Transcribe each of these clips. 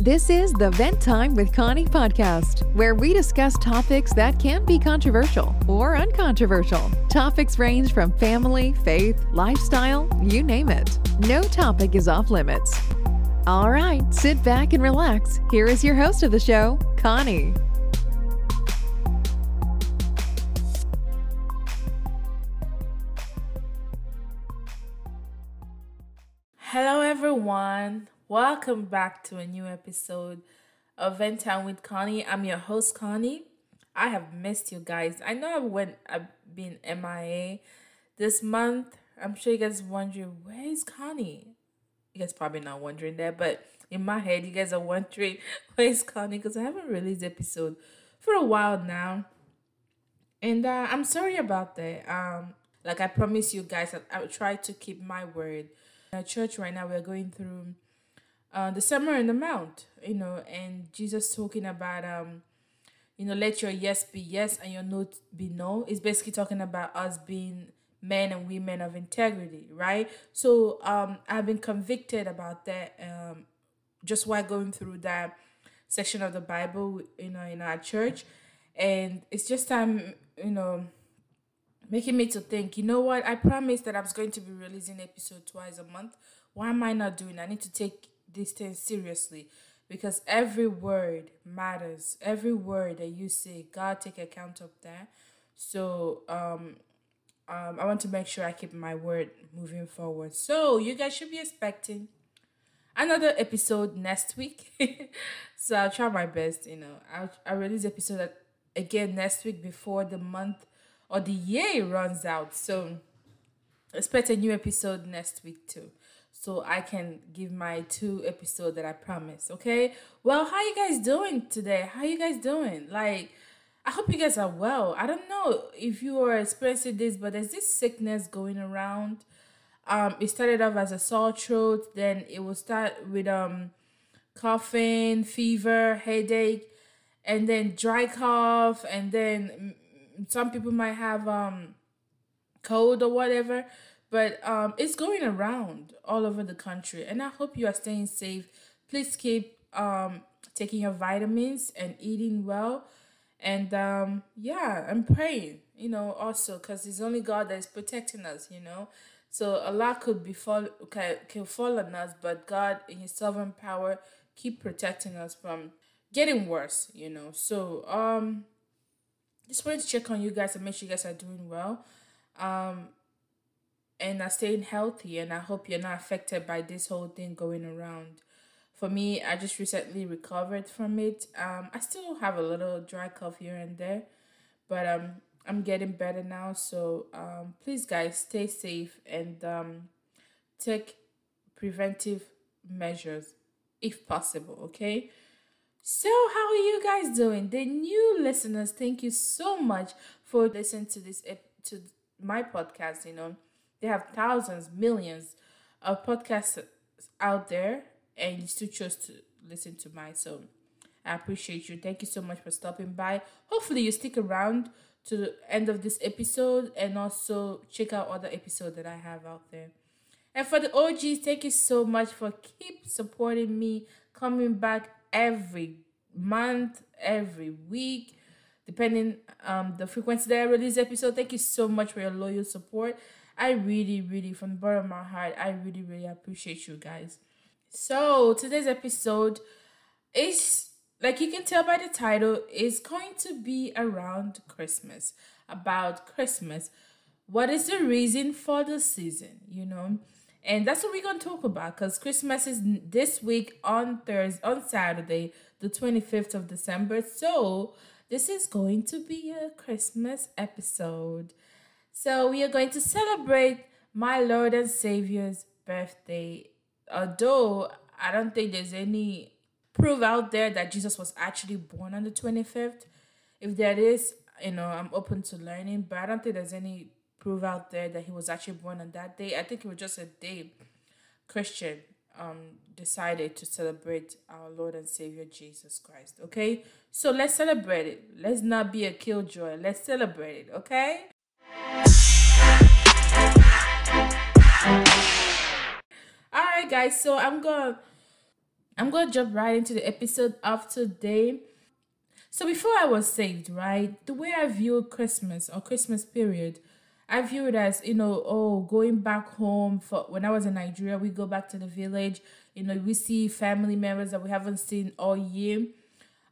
This is the Vent Time with Connie podcast, where we discuss topics that can be controversial or uncontroversial. Topics range from family, faith, lifestyle, you name it. No topic is off limits. All right, sit back and relax. Here is your host of the show, Connie. Hello, everyone. Welcome back to a new episode of Vent Time with Connie. I'm your host, Connie. I have missed you guys. I know I went, I've been MIA this month. I'm sure you guys wondering where is Connie. You guys probably not wondering that, but in my head, you guys are wondering where is Connie because I haven't released episode for a while now, and uh, I'm sorry about that. Um, like I promised you guys, I, I try to keep my word. At church right now, we're going through uh, the Sermon on the Mount, you know, and Jesus talking about, um, you know, let your yes be yes and your no be no. It's basically talking about us being men and women of integrity, right? So um, I've been convicted about that um, just while going through that section of the Bible, you know, in our church. And it's just time, you know, making me to think, you know what? I promised that I was going to be releasing episode twice a month. Why am I not doing? I need to take this thing seriously because every word matters. Every word that you say, God take account of that. So um um I want to make sure I keep my word moving forward. So you guys should be expecting another episode next week. so I'll try my best, you know. I'll I'll release episode again next week before the month or the year runs out. So expect a new episode next week too. So I can give my two episode that I promised. Okay. Well, how you guys doing today? How you guys doing? Like, I hope you guys are well. I don't know if you are experiencing this, but there's this sickness going around. Um, it started off as a sore throat, then it will start with um coughing, fever, headache, and then dry cough, and then some people might have um cold or whatever but um it's going around all over the country and i hope you are staying safe. Please keep um taking your vitamins and eating well. And um yeah i'm praying you know also because it's only god that is protecting us you know? So a lot could be fall can, can fall on us but god in his sovereign power keep protecting us from getting worse you know? So um just wanted to check on you guys and make sure you guys are doing well. Um and are staying healthy and i hope you're not affected by this whole thing going around for me i just recently recovered from it um i still have a little dry cough here and there but um i'm getting better now so um please guys stay safe and um take preventive measures if possible okay so, how are you guys doing? The new listeners, thank you so much for listening to this to my podcast. You know, they have thousands, millions of podcasts out there, and you still chose to listen to mine. So, I appreciate you. Thank you so much for stopping by. Hopefully, you stick around to the end of this episode and also check out other episodes that I have out there. And for the OGs, thank you so much for keep supporting me, coming back every month, every week, depending um the frequency that I release episode. Thank you so much for your loyal support. I really, really, from the bottom of my heart, I really, really appreciate you guys. So today's episode is like you can tell by the title, is going to be around Christmas, about Christmas. What is the reason for the season? You know, and that's what we're going to talk about because Christmas is this week on Thursday, on Saturday, the 25th of December. So, this is going to be a Christmas episode. So, we are going to celebrate my Lord and Savior's birthday. Although I don't think there's any proof out there that Jesus was actually born on the 25th. If there is, you know, I'm open to learning, but I don't think there's any proof out there that he was actually born on that day. I think it was just a day Christian um decided to celebrate our Lord and Savior Jesus Christ. Okay? So let's celebrate it. Let's not be a killjoy. Let's celebrate it, okay? Alright guys, so I'm gonna I'm to jump right into the episode of today. So, before I was saved, right, the way I view Christmas or Christmas period, I view it as, you know, oh, going back home for when I was in Nigeria, we go back to the village, you know, we see family members that we haven't seen all year.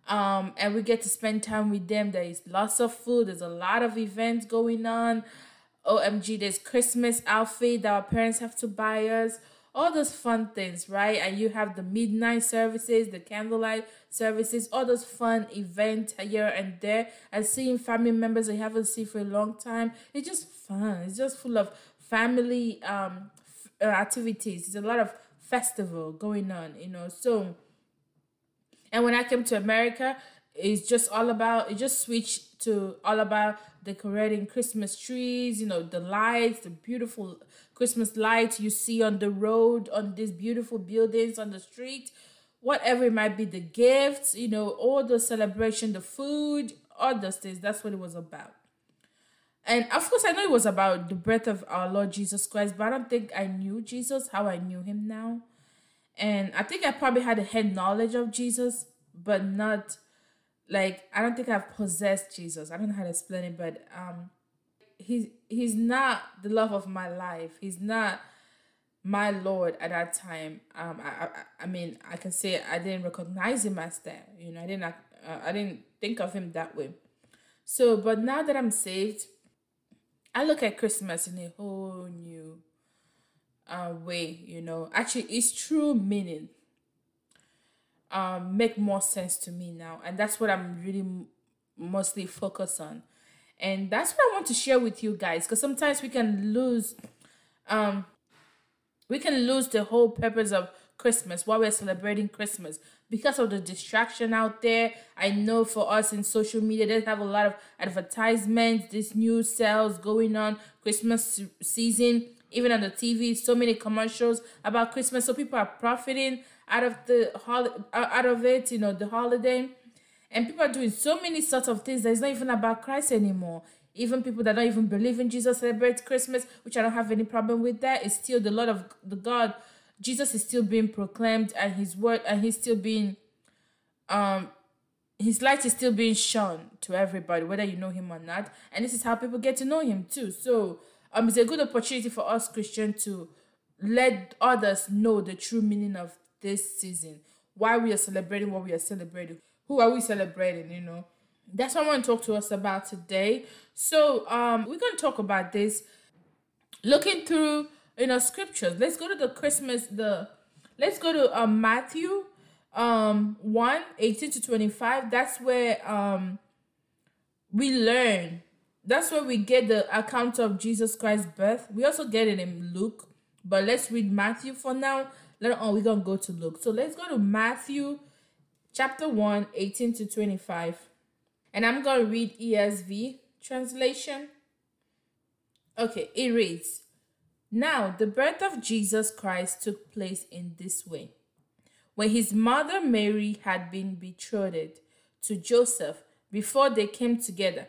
Um, and we get to spend time with them. There is lots of food, there's a lot of events going on. OMG, there's Christmas outfit that our parents have to buy us all those fun things, right? And you have the midnight services, the candlelight services, all those fun events here and there, and seeing family members you haven't seen for a long time. It's just fun. It's just full of family um uh, activities. There's a lot of festival going on, you know. So, and when I came to America, it's just all about it just switched to all about decorating christmas trees you know the lights the beautiful christmas lights you see on the road on these beautiful buildings on the street whatever it might be the gifts you know all the celebration the food all those things. That's what it was about. And of course i know it was about the birth of our lord jesus christ but i don't think i knew jesus how i knew him now and i think i probably had a head knowledge of jesus but not like I don't think I've possessed Jesus. I don't know how to explain it, but um he's he's not the love of my life. He's not my Lord at that time. Um I I, I mean I can say I didn't recognize him as that. You know, I didn't uh, I didn't think of him that way. So, but now that I'm saved, I look at Christmas in a whole new uh, way, you know. Actually, its true meaning um, make more sense to me now. And that's what I'm really mostly focused on. And that's what I want to share with you guys because sometimes we can lose um we can lose the whole purpose of Christmas while we're celebrating Christmas because of the distraction out there. I know for us in social media, they have a lot of advertisements, this new sales going on, Christmas season, even on the TV, so many commercials about Christmas. So people are profiting out of the hol- out of it, you know, the holiday. And people are doing so many sorts of things that it's not even about Christ anymore. Even people that don't even believe in Jesus celebrate Christmas, which I don't have any problem with that. It's still the Lord of the God. Jesus is still being proclaimed and his word and he's still being um his light is still being shown to everybody, whether you know him or not. And this is how people get to know him too. So um it's a good opportunity for us Christians to let others know the true meaning of this season, why we are celebrating what we are celebrating, who are we celebrating, you know. That's what I want to talk to us about today. So um we're gonna talk about this looking through you know scriptures. Let's go to the Christmas the let's go to um Matthew um 1 18 to 25. That's where um we learn that's where we get the account of Jesus Christ's birth. We also get it in Luke, but let's read Matthew for now Later on, we're going to go to Luke. So let's go to Matthew chapter 1, 18 to 25. And I'm going to read ESV translation. Okay, it reads Now, the birth of Jesus Christ took place in this way. When his mother Mary had been betrothed to Joseph, before they came together,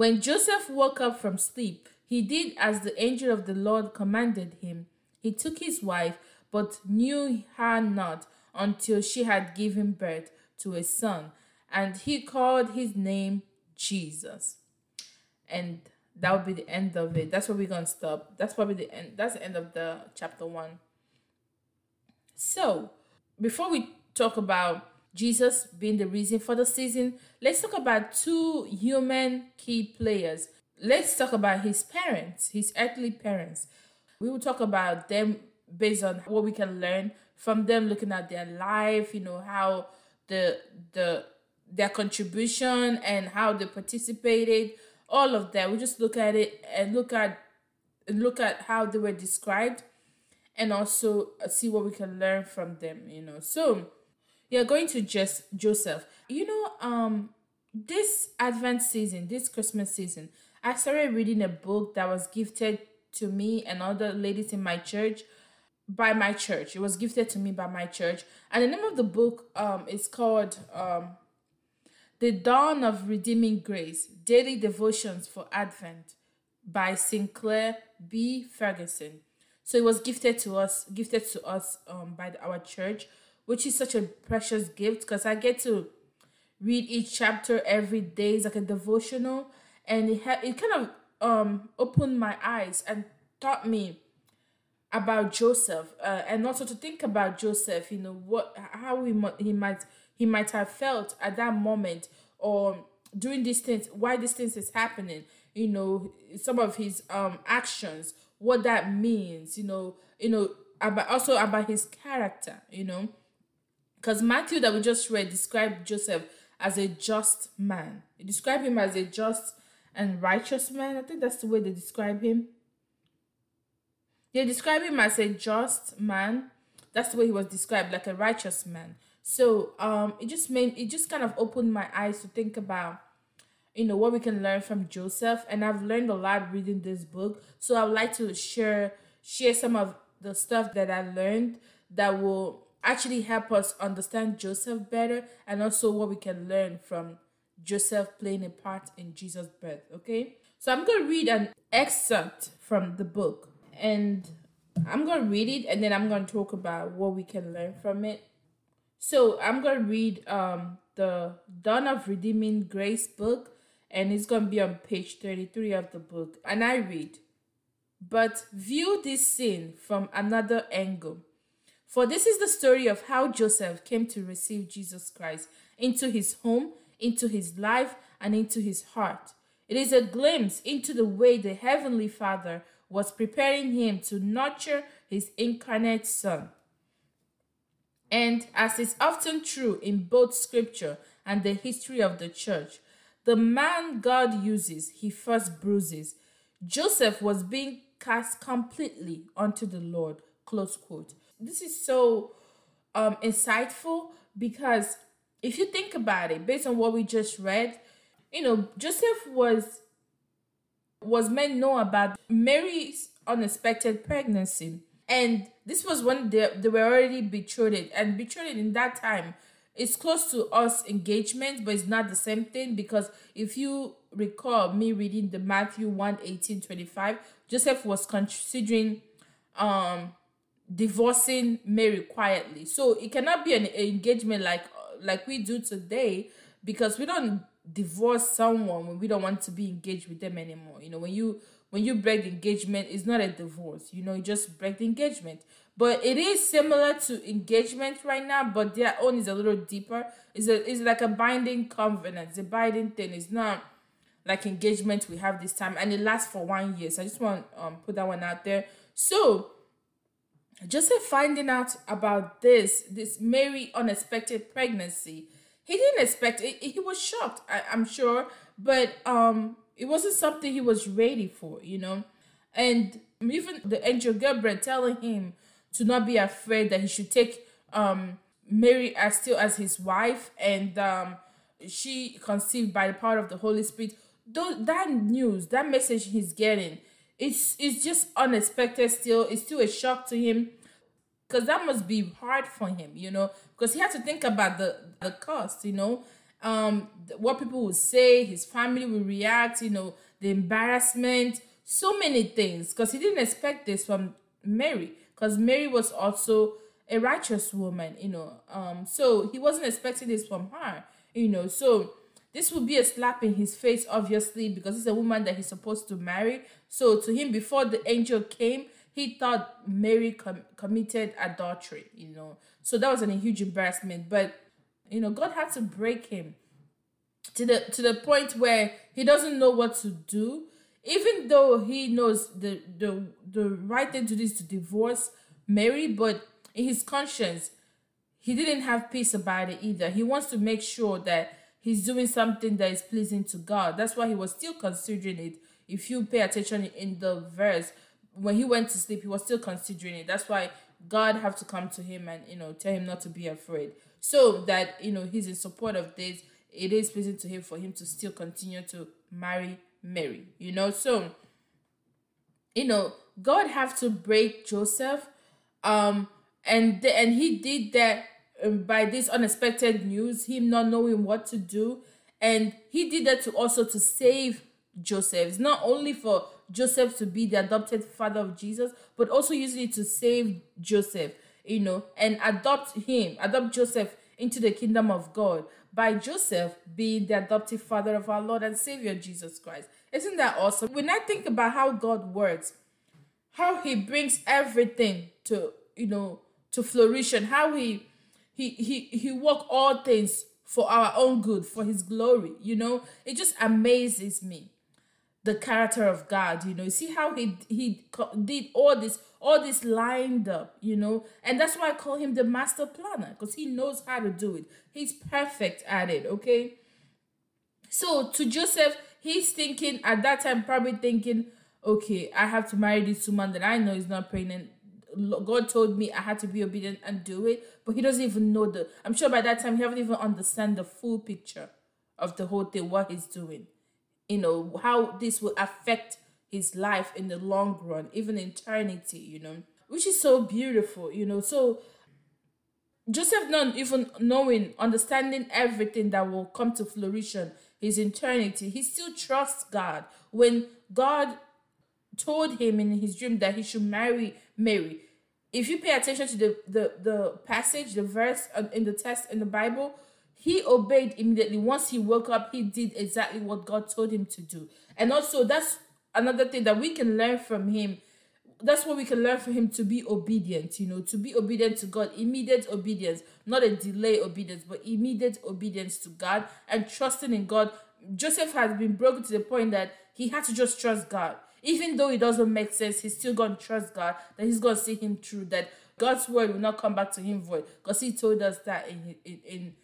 When Joseph woke up from sleep, he did as the angel of the Lord commanded him. He took his wife, but knew her not until she had given birth to a son, and he called his name Jesus. And that would be the end of it. That's where we're gonna stop. That's probably the end. That's the end of the chapter one. So, before we talk about Jesus being the reason for the season, let's talk about two human key players. Let's talk about his parents, his earthly parents. We will talk about them based on what we can learn from them looking at their life, you know, how the the their contribution and how they participated, all of that. We just look at it and look at and look at how they were described and also see what we can learn from them, you know. So, you're going to just Joseph. You know, um this Advent season, this Christmas season, I started reading a book that was gifted to me and other ladies in my church by my church. It was gifted to me by my church. And the name of the book um is called um The Dawn of Redeeming Grace: Daily Devotions for Advent by Sinclair B. Ferguson. So it was gifted to us, gifted to us um by our church, which is such a precious gift because I get to read each chapter every day. It's like a devotional, and it ha- it kind of um opened my eyes and taught me about Joseph, uh, and also to think about Joseph. You know what, how he might he might he might have felt at that moment, or during these things, why these things is happening. You know, some of his um actions, what that means. You know, you know about also about his character. You know, because Matthew that we just read described Joseph as a just man. He described him as a just and righteous man. I think that's the way they describe him. They describe him as a just man. That's the way he was described, like a righteous man. So um, it just made it just kind of opened my eyes to think about, you know, what we can learn from Joseph. And I've learned a lot reading this book. So I would like to share share some of the stuff that I learned that will actually help us understand Joseph better and also what we can learn from Joseph playing a part in Jesus' birth. Okay, so I'm going to read an excerpt from the book and I'm going to read it and then I'm going to talk about what we can learn from it. So I'm going to read um, the Dawn of Redeeming Grace book and it's going to be on page 33 of the book. And I read, But view this scene from another angle. For this is the story of how Joseph came to receive Jesus Christ into his home, into his life, and into his heart. It is a glimpse into the way the Heavenly Father was preparing him to nurture his incarnate Son. And as is often true in both scripture and the history of the church, the man God uses, he first bruises. Joseph was being cast completely onto the Lord. Close quote this is so um insightful because if you think about it, based on what we just read, you know, Joseph was was made know about Mary's unexpected pregnancy. And this was when they, they were already betrothed. And betrothed in that time is close to us engagement, but it's not the same thing because if you recall me reading the Matthew 1 18 25, Joseph was considering um divorcing Mary quietly. So it cannot be an engagement like like we do today because we don't divorce someone when we don't want to be engaged with them anymore. You know, when you when you break the engagement, it's not a divorce. You know, you just break the engagement. But it is similar to engagement right now, but their own is a little deeper. It's a it's like a binding covenant. It's a binding thing. It's not like engagement we have this time, and it lasts for one year. So I just want um put that one out there. So Joseph finding out about this, this Mary unexpected pregnancy, he didn't expect it. He was shocked, I, I'm sure, but um, it wasn't something he was ready for, you know. And even the angel Gabriel telling him to not be afraid that he should take um Mary as still as his wife, and um, she conceived by the power of the Holy Spirit. Though that news, that message he's getting, it's it's just unexpected still. It's still a shock to him. Because that must be hard for him you know? Because he had to think about the the cost you know? Um what people would say his family will react you know? The embarrassment. So many things. Because he didn't expect this from mary. Because mary was also a righteous woman you know? Um so he wasn't expecting this from her you know? So this would be a slap in his face, obviously, because it's a woman that he's supposed to marry. So to him, before the angel came, he thought Mary com- committed adultery, you know. So that was a huge embarrassment. But You know, God had to break him to the to the point where he doesn't know what to do even though he knows the the the right thing to do is to divorce Mary, but in his conscience, he didn't have peace about it either. He wants to make sure that he's doing something that is pleasing to God. That's why he was still considering it. If you pay attention in the verse, when he went to sleep, he was still considering it. That's why God have to come to him and you know tell him not to be afraid. So that you know he's in support of this. It is pleasing to him for him to still continue to marry Mary, you know. So, you know, God have to break Joseph, um, and the, and he did that Um, by this unexpected news, him not knowing what to do, and he did that to also to save Joseph. It's not only for Joseph to be the adopted father of Jesus, but also using it to save Joseph, you know, and adopt him, adopt Joseph into the kingdom of God by Joseph being the adoptive father of our Lord and Savior Jesus Christ. Isn't that awesome? When I think about how God works, how he brings everything to, you know, to flourish and how he he he he work all things for our own good, for his glory, you know, it just amazes me the character of God. You know, see how he he did all this, all this lined up. You know, and that's why I call him the master planner because he knows how to do it. He's perfect at it. Okay. So to Joseph, he's thinking at that time, probably thinking, okay, I have to marry this woman that I know is not pregnant. God told me I had to be obedient and do it, but he doesn't even know the. I'm sure by that time he haven't even understand the full picture of the whole thing, what he's doing you know, how this will affect his life in the long run, even eternity, you know, which is so beautiful, you know. So Joseph not even knowing, understanding everything that will come to fruition, his eternity, he still trusts God. When God told him in his dream that he should marry Mary, if you pay attention to the the, the passage, the verse um, in the text in the Bible, he obeyed immediately. Once he woke up, he did exactly what God told him to do. And also, that's another thing that we can learn from him. That's what we can learn from him to be obedient, you know, to be obedient to God, immediate obedience, not a delay obedience, but immediate obedience to God and trusting in God. Joseph has been broken to the point that he had to just trust God. Even though it doesn't make sense, he's still going to trust God, that he's going to see him through, that God's word will not come back to him void, because he told us that in, in,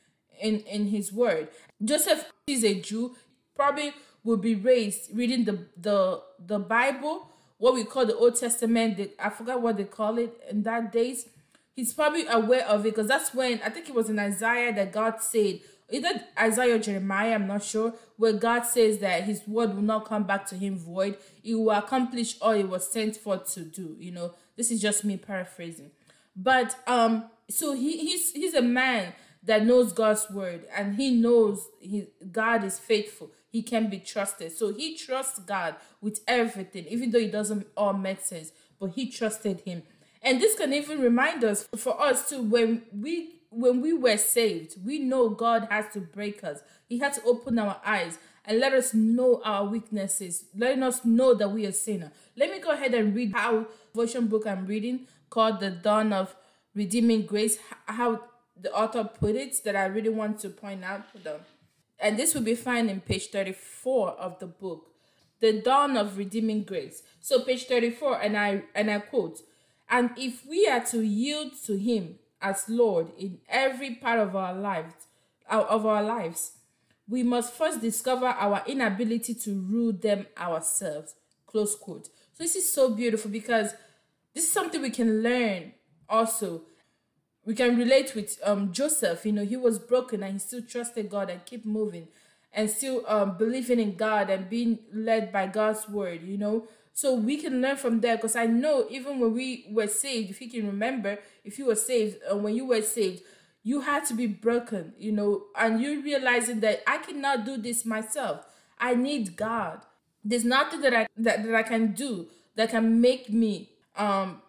in in his word. Joseph is a Jew, probably will be raised reading the the the Bible, what we call the Old Testament. The, I forgot what they call it in that days. He's probably aware of it because that's when I think it was in Isaiah that God said, either Isaiah or Jeremiah, I'm not sure, where God says that his word will not come back to him void. It will accomplish all it was sent for to do. You know, this is just me paraphrasing. But um, so he he's he's a man that knows God's word and he knows he, God is faithful. He can be trusted. So he trusts God with everything, even though it doesn't all make sense, but he trusted him. And this can even remind us for us too when we when we were saved, we know God has to break us. He had to open our eyes and let us know our weaknesses, letting us know that we are sinner. Let me go ahead and read how version book I'm reading called The Dawn of Redeeming Grace, how the author put it that I really want to point out to them. And this will be found in page 34 of the book, The Dawn of Redeeming Grace. So page 34, and I and I quote, and if we are to yield to him as Lord in every part of our lives of our lives, we must first discover our inability to rule them ourselves. Close quote. So this is so beautiful because this is something we can learn also we can relate with um Joseph. You know, he was broken and he still trusted God and keep moving and still um believing in God and being led by God's word, you know. So we can learn from there because I know even when we were saved, if you can remember, if you were saved, uh, when you were saved, you had to be broken, you know, and you realizing that I cannot do this myself. I need God. There's nothing that I that, that I can do that can make me um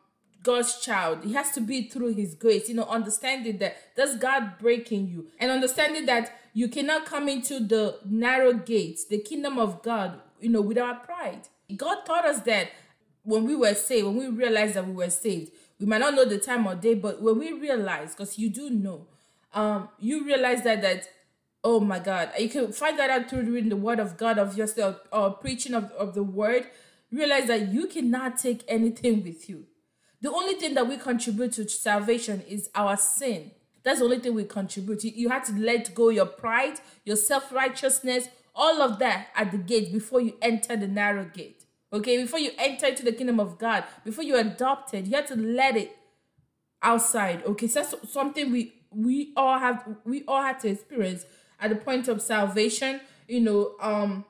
God's child. It has to be through His grace. You know, understanding that that's God breaking you and understanding that you cannot come into the narrow gates, the kingdom of God, you know, without pride. God taught us that when we were saved, when we realized that we were saved, we might not know the time or day, but when we realize, because you do know, um, you realize that that oh my God, you can find that out through reading the word of God of yourself or preaching of, of the word. Realize that you cannot take anything with you. The only thing that we contribute to salvation is our sin. That's the only thing we contribute. You, you have to let go your pride, your self righteousness, all of that at the gate before you enter the narrow gate. Okay, before you enter into the kingdom of God, before you're adopted, you have to let it outside. Okay, so that's something we we all have we all had to experience at the point of salvation. You know, um,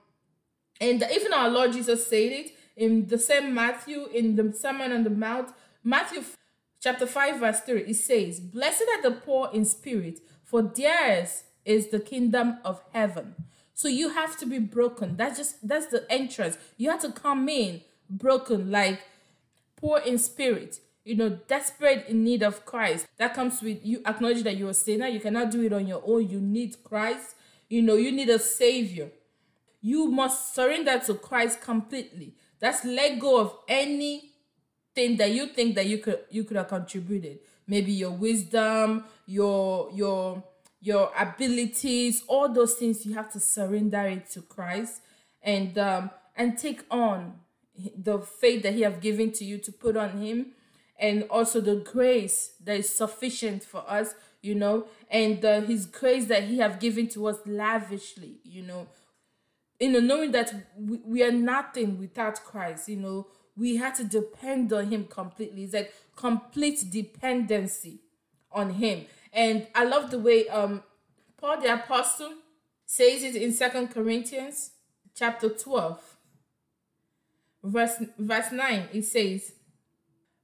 and even our Lord Jesus said it in the same Matthew in the Sermon on the Mount, Matthew chapter 5, verse 3, it says, Blessed are the poor in spirit, for theirs is the kingdom of heaven. So you have to be broken. That's just that's the entrance. You have to come in broken, like poor in spirit, you know, desperate in need of Christ. That comes with you acknowledge that you're a sinner. You cannot do it on your own. You need Christ. You know, you need a savior. You must surrender to Christ completely. That's let go of any thing that you think that you could you could have contributed. Maybe your wisdom, your your your abilities, all those things you have to surrender it to Christ and um and take on the faith that he have given to you to put on him and also the grace that is sufficient for us you know and uh, his grace that he have given to us lavishly you know you know, knowing that we, we are nothing without Christ, you know, we had to depend on him completely. It's like complete dependency on him. And I love the way um Paul the Apostle says it in Second Corinthians chapter 12, verse verse 9. It says,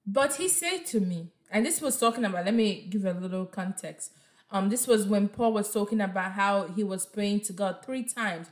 But he said to me, and this was talking about, let me give a little context. Um, this was when Paul was talking about how he was praying to God three times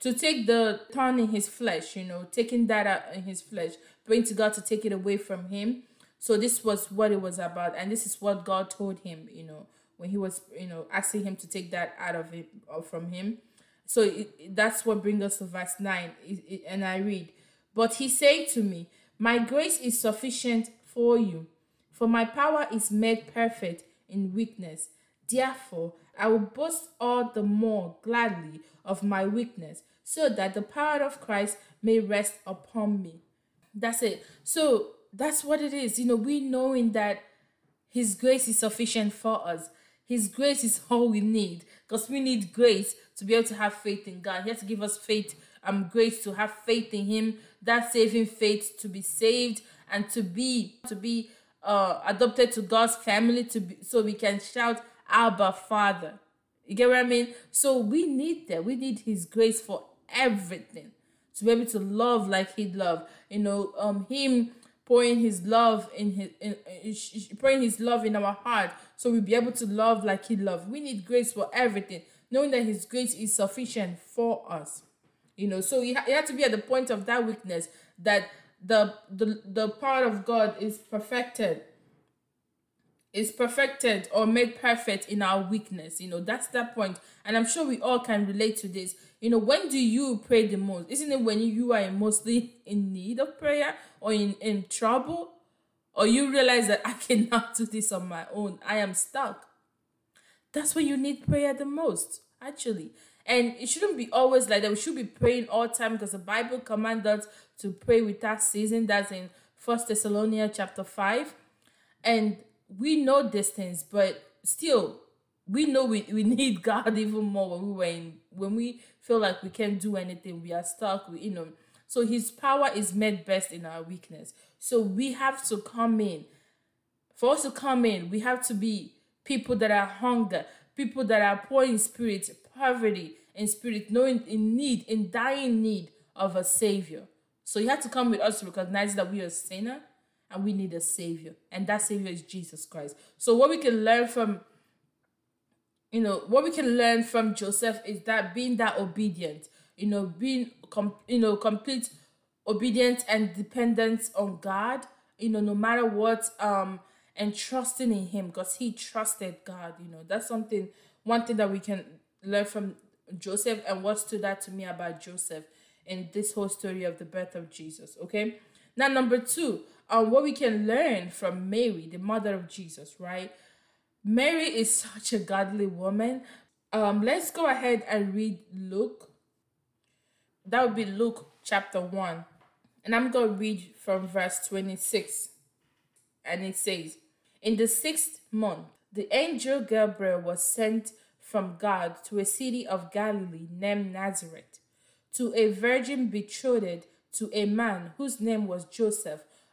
to take the thorn in his flesh, you know, taking that out in his flesh, praying to God to take it away from him. So this was what it was about, and this is what God told him, you know, when he was, you know, asking him to take that out of it from him. So it, that's what brings us to verse nine, it, it, and I read, but he said to me, "My grace is sufficient for you, for my power is made perfect in weakness. Therefore, I will boast all the more gladly of my weakness, so that the power of Christ may rest upon me. That's it. So that's what it is. You know, we knowing that His grace is sufficient for us. His grace is all we need because we need grace to be able to have faith in God. He has to give us faith, um, grace to have faith in Him, that saving faith to be saved and to be to be uh adopted to God's family to be so we can shout Abba Father. You get what I mean? So we need that. We need His grace for everything to be able to love like He loved. You know, um, Him pouring His love in His, in, in, pouring His love in our heart, so we'll be able to love like He loved. We need grace for everything, knowing that His grace is sufficient for us. You know, so you, ha- you have to be at the point of that weakness that the the the power of God is perfected is perfected or made perfect in our weakness. You know, that's that point. And I'm sure we all can relate to this. You know, when do you pray the most? Isn't it when you are mostly in need of prayer or in, in trouble? Or you realize that I cannot do this on my own. I am stuck. That's when you need prayer the most, actually. And it shouldn't be always like that. We should be praying all time because the Bible commands us to pray without ceasing. That's in First Thessalonians chapter 5. And we know things, but still, we know we, we need God even more when we were in when we feel like we can't do anything, we are stuck, we you know. So his power is made best in our weakness. So we have to come in. For us to come in, we have to be people that are hunger, people that are poor in spirit, poverty in spirit, knowing in need, in dying need of a savior. So you have to come with us to recognize that we are a sinner and we need a savior and that savior is jesus christ. So what we can learn from you know what we can learn from joseph is that being that obedient you know being com- you know complete obedience and dependence on god you know no matter what um and trusting in him because he trusted god you know. That's something one thing that we can learn from joseph and what stood out to me about joseph in this whole story of the birth of jesus okay? Now number two um, what we can learn from Mary, the mother of Jesus, right? Mary is such a godly woman. Um, let's go ahead and read Luke. That would be Luke chapter 1. And I'm going to read from verse 26. And it says, In the sixth month, the angel Gabriel was sent from God to a city of Galilee named Nazareth, to a virgin betrothed to a man whose name was Joseph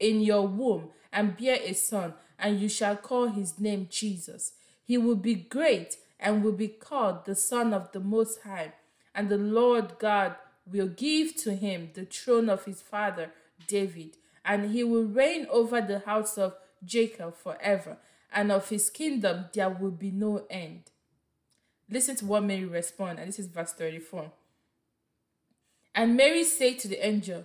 in your womb and bear a son, and you shall call his name Jesus. He will be great and will be called the Son of the Most High. And the Lord God will give to him the throne of his father David, and he will reign over the house of Jacob forever, and of his kingdom there will be no end. Listen to what Mary responded, and this is verse 34. And Mary said to the angel,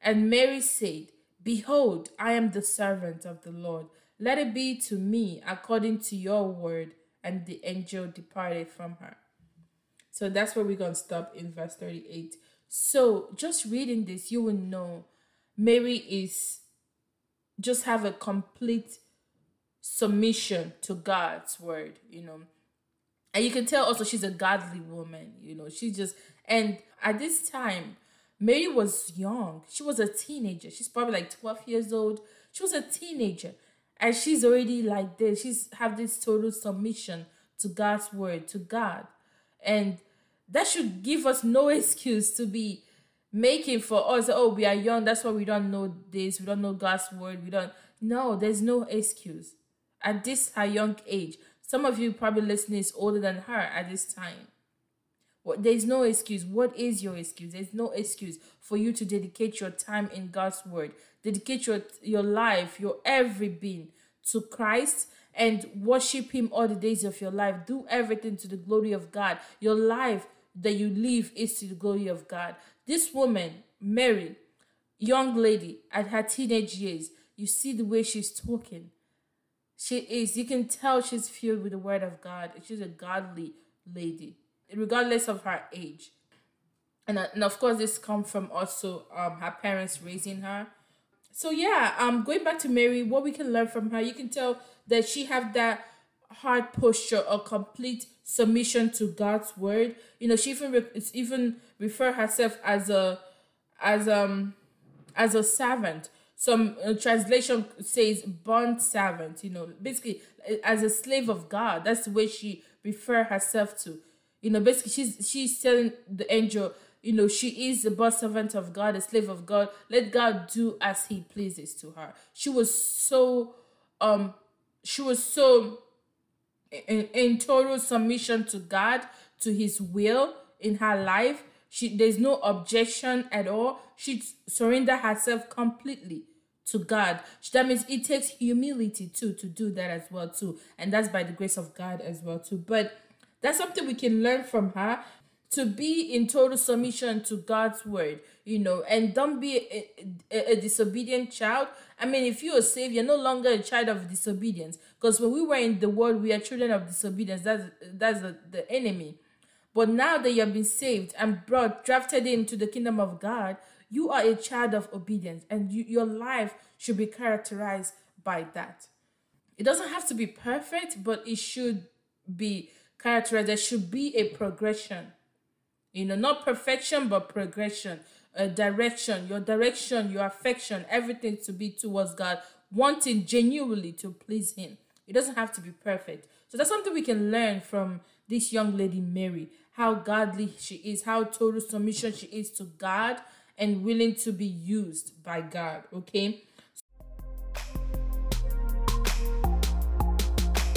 And Mary said, Behold, I am the servant of the Lord. Let it be to me according to your word. And the angel departed from her. So that's where we're going to stop in verse 38. So just reading this, you will know Mary is just have a complete submission to God's word, you know. And you can tell also she's a godly woman, you know. She just and at this time, Mary was young. She was a teenager. She's probably like 12 years old. She was a teenager. And she's already like this. She's have this total submission to God's word, to God. And that should give us no excuse to be making for us oh we are young that's why we don't know this we don't know god's word we don't no there's no excuse at this her young age some of you probably listening is older than her at this time what there's no excuse what is your excuse there's no excuse for you to dedicate your time in god's word dedicate your your life your every being to christ and worship him all the days of your life do everything to the glory of god your life that you live is to the glory of God. This woman, Mary, young lady at her teenage years, you see the way she's talking. She is, you can tell she's filled with the word of God. She's a godly lady, regardless of her age. And, uh, and of course, this comes from also um, her parents raising her. So yeah, um, going back to Mary, what we can learn from her, you can tell that she have that hard posture or complete submission to God's word. You know, she even re- even refer herself as a as um as a servant. Some uh, translation says bond servant. You know, basically as a slave of God. That's the way she refer herself to. You know, basically she's she's telling the angel. You know, she is a bond servant of God, a slave of God. Let God do as He pleases to her. She was so um she was so in, in total submission to God, to His will in her life. She there's no objection at all. She surrender herself completely to God. That means it takes humility too to do that as well too, and that's by the grace of God as well too. But that's something we can learn from her to be in total submission to God's word, you know, and don't be a, a, a, disobedient child. I mean, if you're saved, you're no longer a child of disobedience. Because when we were in the world, we are children of disobedience. That's that's the, the enemy. But now that you have been saved and brought, drafted into the kingdom of God, you are a child of obedience, and you, your life should be characterized by that. It doesn't have to be perfect, but it should be characterized. There should be a progression you know not perfection but progression a direction your direction your affection everything to be towards god wanting genuinely to please him it doesn't have to be perfect So that's something we can learn from this young lady, Mary, how godly she is, how total submission she is to God and willing to be used by God. Okay.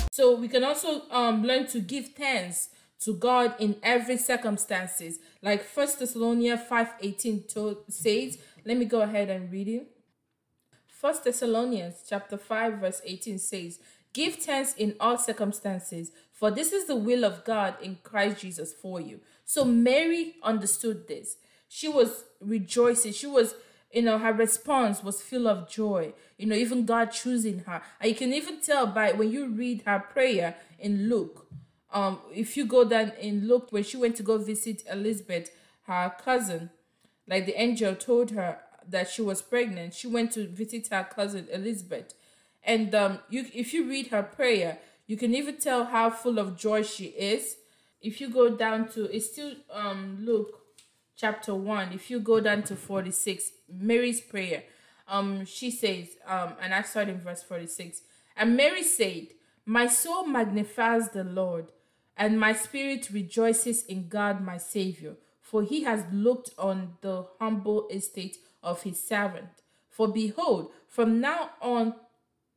So we can also um, learn to give thanks to God in every circumstances. Like First Thessalonians 5:18 says, let me go ahead and read it. First Thessalonians chapter 5 verse 18 says, Give thanks in all circumstances, for this is the will of God in Christ Jesus for you. So Mary understood this. She was rejoicing. She was, you know, her response was full of joy. You know, even God choosing her. And you can even tell by when you read her prayer in Luke. Um, if you go down in Luke, when she went to go visit Elizabeth, her cousin, like the angel told her that she was pregnant, she went to visit her cousin Elizabeth. And um, you, if you read her prayer, you can even tell how full of joy she is. If you go down to, it's still um Luke chapter 1, if you go down to 46, Mary's prayer, um, she says, um, and I start in verse 46. And Mary said, My soul magnifies the Lord, and my spirit rejoices in God my Savior for he has looked on the humble estate of his servant. For behold, from now on,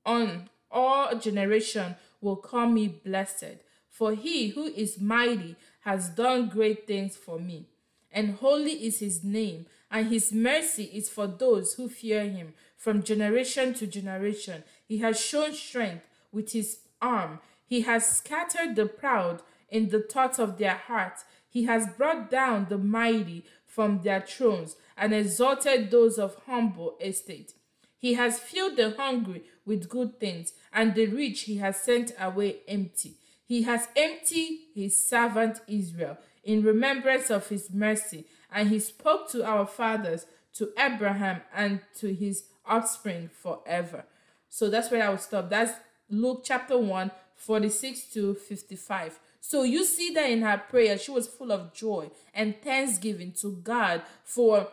on all generation will call me blessed. For he who is mighty has done great things for me, and holy is his name, and his mercy is for those who fear him from generation to generation. He has shown strength with his arm. He has scattered the proud in the thoughts of their heart. He has brought down the mighty from their thrones and exalted those of humble estate. He has filled the hungry with good things, and the rich he has sent away empty. He has emptied his servant Israel in remembrance of his mercy, and he spoke to our fathers, to Abraham, and to his offspring forever. So that's where I will stop. That's Luke chapter 1, 46 to 55. So you see that in her prayer, she was full of joy and thanksgiving to God for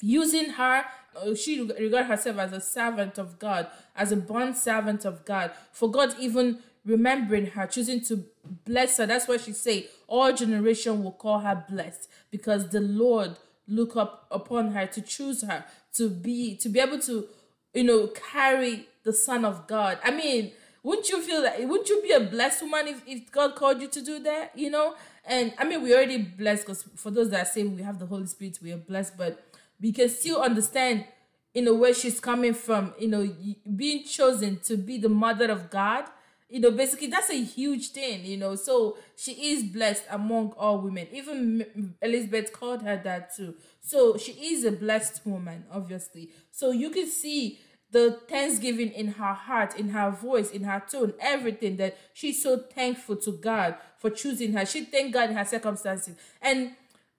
using her. Uh, she regarded herself as a servant of God, as a bond servant of God, for God even remembering her, choosing to bless her. That's why she say All generation will call her blessed because the Lord look up upon her to choose her to be to be able to you know carry the son of god. I mean wouldn't you feel that wouldn't you be a blessed woman if, if god called you to do that you know? And i mean we already blessed because for those that say we have the holy spirit we are blessed but we can still understand in a way she's coming from you know being chosen to be the mother of god you know basically that's a huge thing you know so she is blessed among all women even elizabeth called her that too so she is a blessed woman obviously so you can see the thanksgiving in her heart, in her voice, in her tone, everything that she's so thankful to God for choosing her. She thank God in her circumstances. And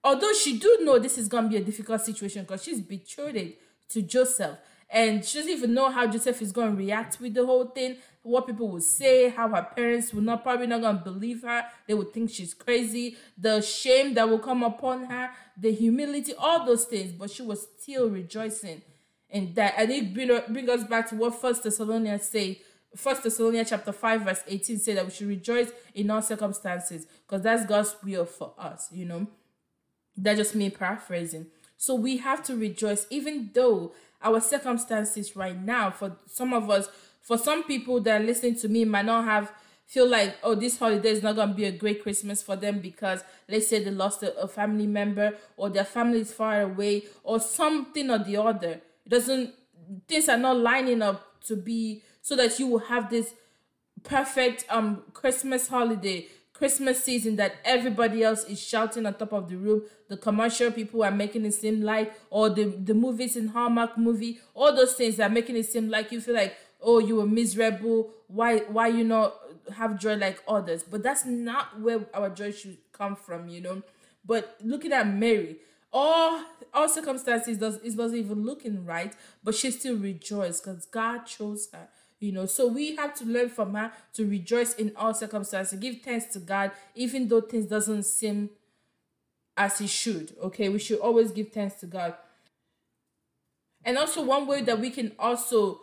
although she do know this is gonna be a difficult situation because she's betrothed to Joseph and she doesn't even know how Joseph is gonna react with the whole thing, what people will say, how her parents will not probably not gonna believe her, they would think she's crazy, the shame that will come upon her, the humility, all those things, but she was still rejoicing in that. And it bring, us back to what First Thessalonians say. First Thessalonians chapter 5, verse 18 say that we should rejoice in all circumstances, because that's God's will for us, you know. That just me paraphrasing. So we have to rejoice, even though our circumstances right now, for some of us, for some people that are listening to me, might not have feel like oh this holiday is not gonna be a great christmas for them because let's say they lost a, a family member or their family is far away or something or the other. It doesn't things are not lining up to be so that you will have this perfect um Christmas holiday, Christmas season that everybody else is shouting on top of the room. The commercial people are making it seem like, or the the movies in Hallmark movie, all those things are making it seem like you feel like, oh, you were miserable. Why why you not have joy like others? But that's not where our joy should come from, you know. But looking at Mary, all all circumstances does it wasn't even looking right, but she still rejoiced because God chose her. You know, so we have to learn from her to rejoice in all circumstances, give thanks to God, even though things doesn't seem as it should. Okay, we should always give thanks to God. And also, one way that we can also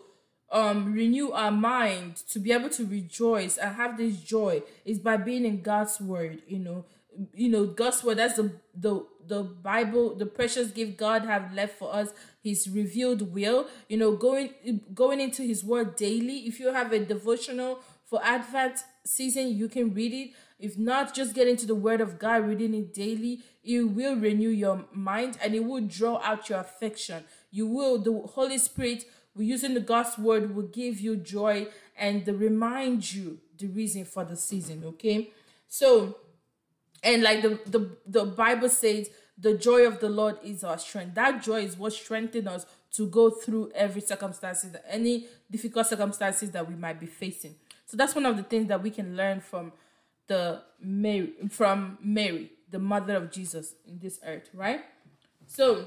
um renew our mind to be able to rejoice and have this joy is by being in God's word, you know. You know, God's word, that's the the the Bible, the precious gift God have left for us, his revealed will. You know, going going into his word daily. If you have a devotional for Advent season, you can read it. If not, just get into the word of God, reading it daily. It will renew your mind and it will draw out your affection. You will, the Holy Spirit using the God's word will give you joy and remind you the reason for the season. Okay, so and like the the the Bible says, the joy of the Lord is our strength. That joy is what strengthens us to go through every circumstances, any difficult circumstances that we might be facing. So that's one of the things that we can learn from the Mary from Mary, the mother of Jesus in this earth, right? So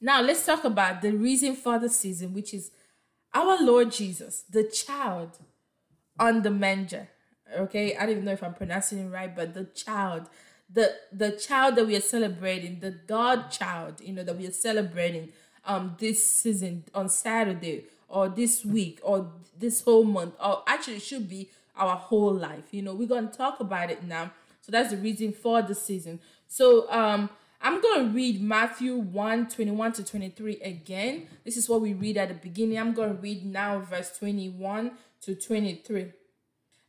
now let's talk about the reason for the season, which is our Lord Jesus, the child on the manger. Okay, I don't even know if I'm pronouncing it right, but the child, the the child that we are celebrating, the God child, you know, that we are celebrating um this season on Saturday or this week or this whole month, or actually it should be our whole life. You know, we're gonna talk about it now. So that's the reason for the season. So um I'm going to read Matthew 1 21 to 23 again. This is what we read at the beginning. I'm going to read now verse 21 to 23.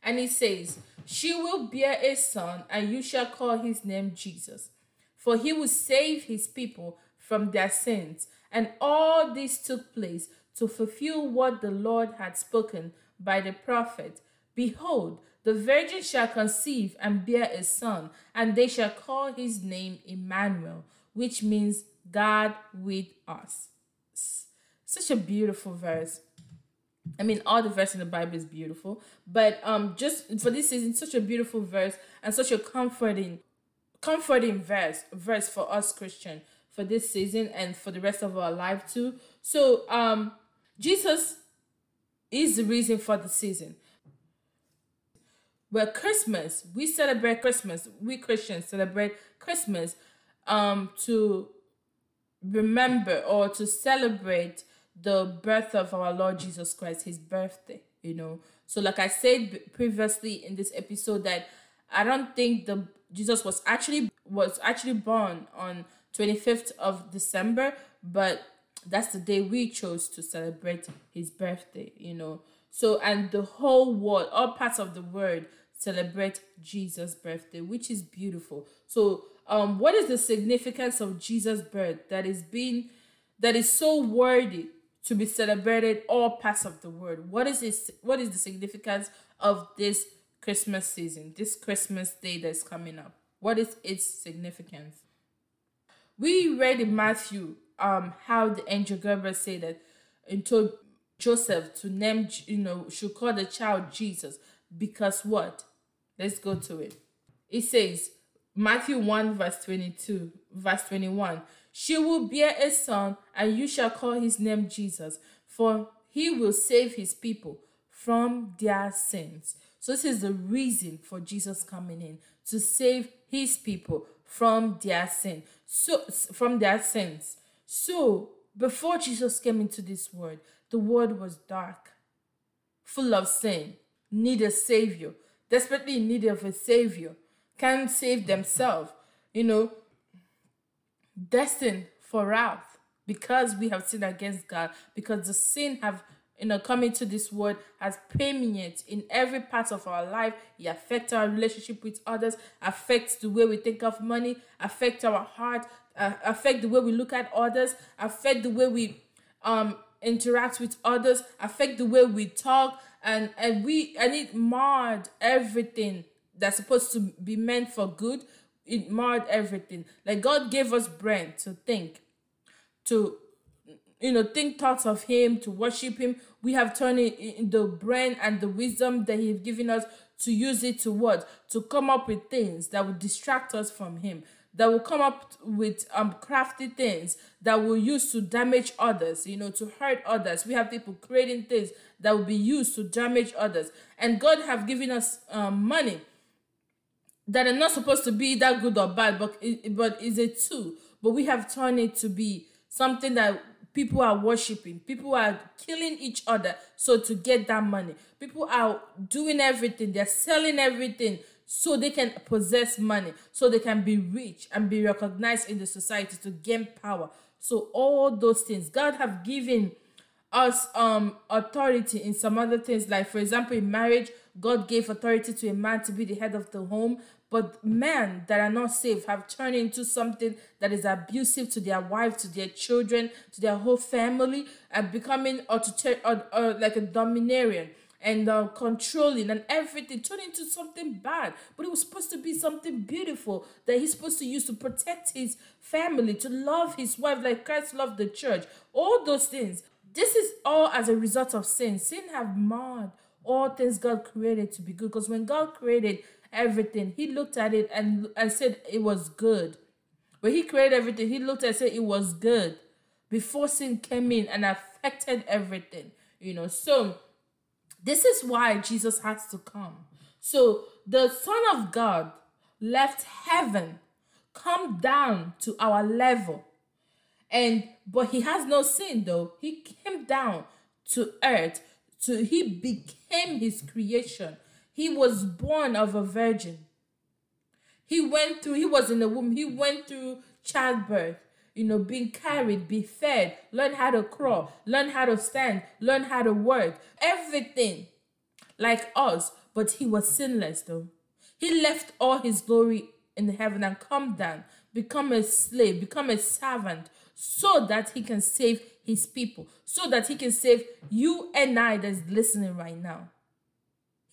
And it says, She will bear a son, and you shall call his name Jesus, for he will save his people from their sins. And all this took place to fulfill what the Lord had spoken by the prophet. Behold, the virgin shall conceive and bear a son, and they shall call his name Emmanuel, which means God with us. Such a beautiful verse. I mean, all the verse in the Bible is beautiful, but um, just for this season, such a beautiful verse and such a comforting, comforting verse, verse for us Christian for this season and for the rest of our life too. So, um, Jesus is the reason for the season. Well, Christmas, we celebrate Christmas. We Christians celebrate Christmas um, to remember or to celebrate the birth of our Lord Jesus Christ, his birthday, you know. So, like I said previously in this episode, that I don't think the Jesus was actually was actually born on 25th of December, but that's the day we chose to celebrate his birthday, you know. So, and the whole world, all parts of the world celebrate Jesus' birthday, which is beautiful. So, um, what is the significance of Jesus' birth that is being that is so worthy to be celebrated all parts of the world? What is this? What is the significance of this Christmas season, this Christmas day that's coming up? What is its significance? We read in Matthew um how the angel Gabriel said that and told Joseph to name you know should call the child Jesus because what Let's go to it. It says, Matthew 1, verse 22, verse 21. She will bear a son, and you shall call his name Jesus, for he will save his people from their sins. So, this is the reason for Jesus coming in to save his people from their sin. So, from their sins. So, before Jesus came into this world, the world was dark, full of sin, need a savior desperately in need of a savior, can't save themselves, you know, destined for wrath because we have sinned against God, because the sin have you know come into this world has permeated in every part of our life. It affects our relationship with others, affects the way we think of money, affects our heart, uh, affect the way we look at others, affect the way we um interact with others, affect the way we talk, and and we and it marred everything that's supposed to be meant for good. It marred everything. Like God gave us brain to think, to you know think thoughts of Him, to worship Him. We have turned the brain and the wisdom that He's given us to use it to what to come up with things that would distract us from Him that will come up with um crafty things that will use to damage others, you know, to hurt others. We have people creating things that will be used to damage others. And God have given us um, money that are not supposed to be that good or bad, but but is a tool. But we have turned it to be something that people are worshiping. People are killing each other so to get that money. People are doing everything. They're selling everything so they can possess money so they can be rich and be recognized in the society to gain power. So all those things. God have given us um authority in some other things. Like for example in marriage god gave authority to a man to be the head of the home but men that are not safe have turned into something that is abusive to their wife, to their children, to their whole family, and becoming author- or, or like a dominarian and uh, controlling and everything turned into something bad. But it was supposed to be something beautiful that he's supposed to use to protect his family, to love his wife like Christ loved the church. All those things. This is all as a result of sin. Sin have marred all things God created to be good. Because when God created everything. He looked at it and, and said it was good. When he created everything, he looked and said it was good. Before sin came in and affected everything. You know, so this is why Jesus has to come. So the Son of God left heaven, come down to our level. And but he has no sin though. He came down to earth to he became his creation he was born of a virgin. He went through, he was in the womb, he went through childbirth, you know, being carried, be fed, learn how to crawl, learn how to stand, learn how to work, everything like us. But he was sinless though. He left all his glory in heaven and come down, become a slave, become a servant, so that he can save his people, so that he can save you and I that's listening right now.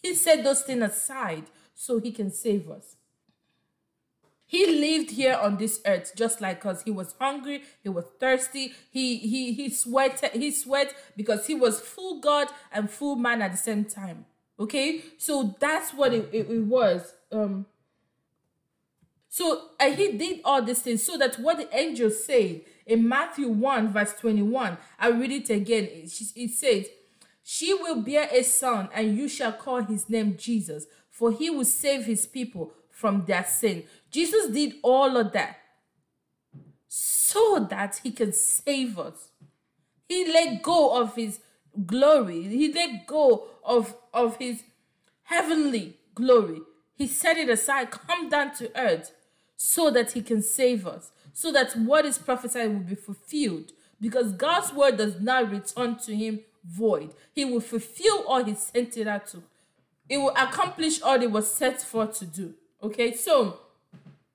He set those things aside so he can save us. He lived here on this earth just like us. He was hungry, he was thirsty, he he he sweated, he sweat because he was full God and full man at the same time. Okay? So that's what it, it, it was. Um so and he did all these things so that what the angel said in Matthew 1, verse 21, I read it again. It, it says, she will bear a son, and you shall call his name Jesus, for he will save his people from their sin. Jesus did all of that so that he can save us. He let go of his glory, he let go of, of his heavenly glory. He set it aside, come down to earth so that he can save us, so that what is prophesied will be fulfilled. Because God's word does not return to him void. He will fulfill all he sent it out to. It will accomplish all it was set for to do. Okay, so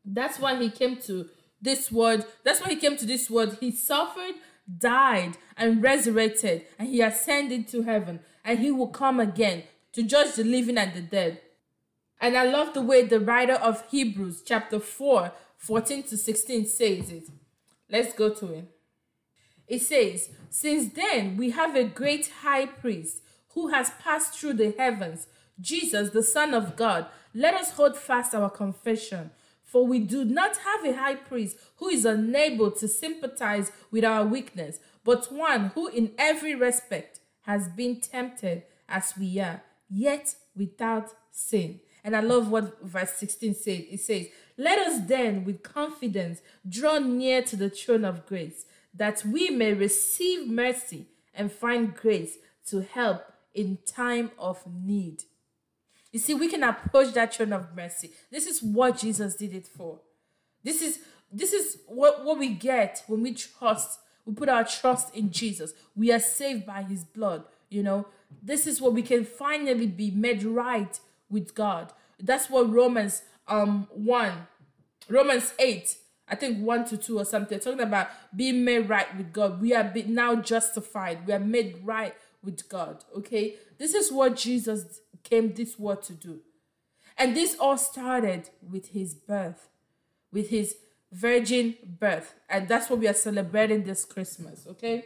that's why he came to this word. That's why he came to this word. He suffered, died, and resurrected, and he ascended to heaven, and he will come again to judge the living and the dead. And I love the way the writer of Hebrews, chapter 4, 14 to 16, says it. Let's go to it. It says, Since then we have a great high priest who has passed through the heavens, Jesus, the Son of God. Let us hold fast our confession. For we do not have a high priest who is unable to sympathize with our weakness, but one who in every respect has been tempted as we are, yet without sin. And I love what verse 16 says. It says, Let us then with confidence draw near to the throne of grace that we may receive mercy and find grace to help in time of need. You see, we can approach that throne of mercy. This is what Jesus did it for. This is this is what, what we get when we trust, we put our trust in Jesus. We are saved by his blood, you know. This is what we can finally be made right with God. That's what Romans um 1 Romans 8 I think one to two or something, talking about being made right with God. We are now justified. We are made right with God. Okay, this is what Jesus came this world to do, and this all started with His birth, with His virgin birth, and that's what we are celebrating this Christmas. Okay,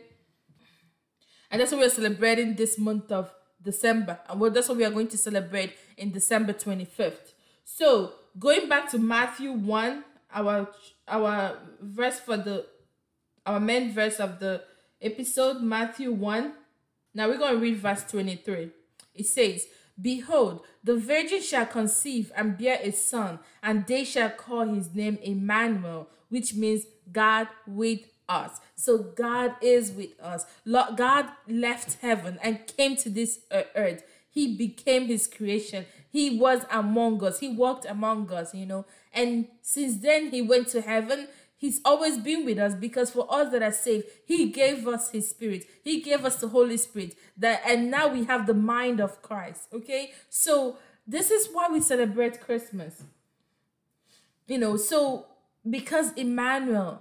and that's what we are celebrating this month of December, and well, that's what we are going to celebrate in December twenty fifth. So going back to Matthew one our our verse for the our main verse of the episode, Matthew 1. Now we're going to read verse 23. It says, Behold, the virgin shall conceive and bear a son, and they shall call his name Emmanuel, which means God with us. So God is with us. God left heaven and came to this earth. He became his creation. He was among us. He walked among us, you know. And since then, he went to heaven. He's always been with us because for us that are saved, He gave us His Spirit. He gave us the Holy Spirit. That and now we have the mind of Christ. Okay, so this is why we celebrate Christmas. You know, so because Emmanuel,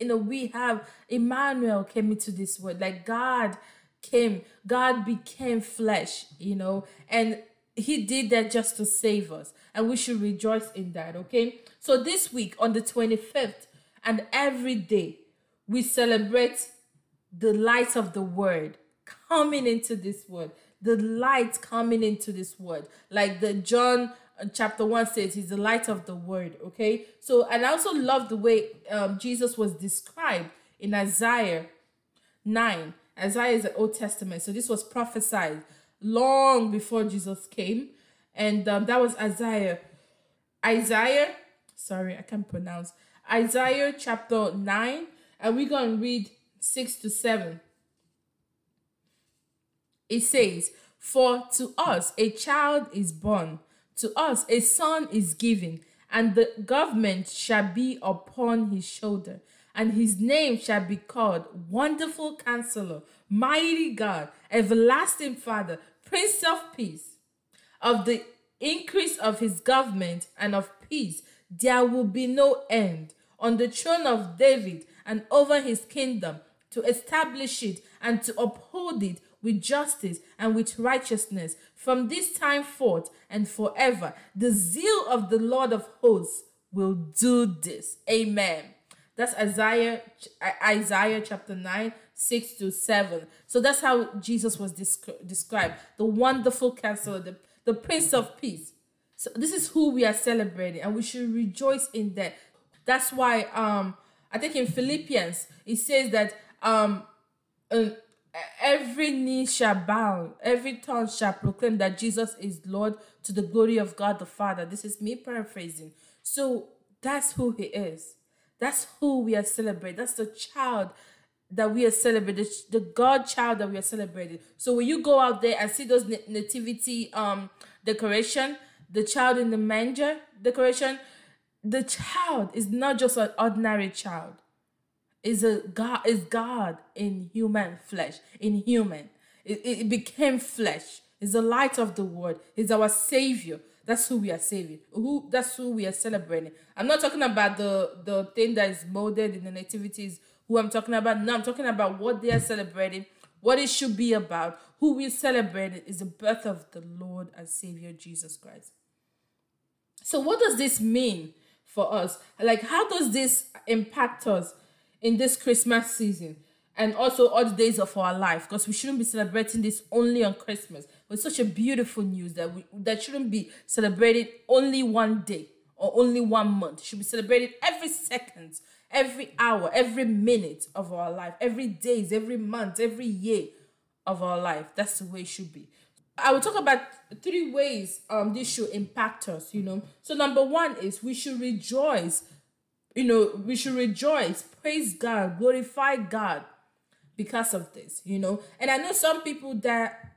you know, we have Emmanuel came into this world. Like God came, God became flesh. You know, and He did that just to save us, and we should rejoice in that. Okay so this week on the 25th and every day, we celebrate the light of the word coming into this world, the light coming into this world. Like the John uh, chapter 1 says, he's the light of the word. Okay. So, and I also love the way um, Jesus was described in Isaiah 9. Isaiah is the Old Testament. So this was prophesied long before Jesus came. And um, that was Isaiah. Isaiah sorry, I can't pronounce. Isaiah chapter 9, and we're going to read 6 to 7. It says, For to us a child is born, to us a son is given, and the government shall be upon his shoulder, and his name shall be called Wonderful Counselor, Mighty God, Everlasting Father, Prince of Peace. Of the increase of his government and of peace, there will be no end on the throne of David and over his kingdom to establish it and to uphold it with justice and with righteousness from this time forth and forever. The zeal of the Lord of hosts will do this. Amen. That's Isaiah Isaiah chapter 9 6 to 7. So that's how Jesus was descri- described. The wonderful counselor, the, the prince of peace. So this is who we are celebrating, and we should rejoice in that. That's why um I think in Philippians it says that um uh, every knee shall bow, every tongue shall proclaim that Jesus is Lord to the glory of God the Father. This is me paraphrasing. So that's who he is. That's who we are celebrating. That's the child that we are celebrating, the God child that we are celebrating. So when you go out there and see those nativity um decoration, the child in the manger decoration, the child is not just an ordinary child. Is a God is God in human flesh, in human. It, it became flesh. Is the light of the world. Is our savior. That's who we are saving. Who that's who we are celebrating. I'm not talking about the the thing that is molded in the nativities. Who I'm talking about. No, I'm talking about what they are celebrating. What it should be about. Who we celebrate is the birth of the Lord and Savior Jesus Christ. So, what does this mean for us? Like, how does this impact us in this Christmas season and also all the days of our life? Because we shouldn't be celebrating this only on Christmas. It's such a beautiful news that we that shouldn't be celebrated only one day or only one month. It should be celebrated every second, every hour, every minute of our life, every days, every month, every year of our life. That's the way it should be. I will talk about three ways um this should impact us, you know. So number one is we should rejoice, you know, we should rejoice, praise God, glorify God because of this, you know. And I know some people that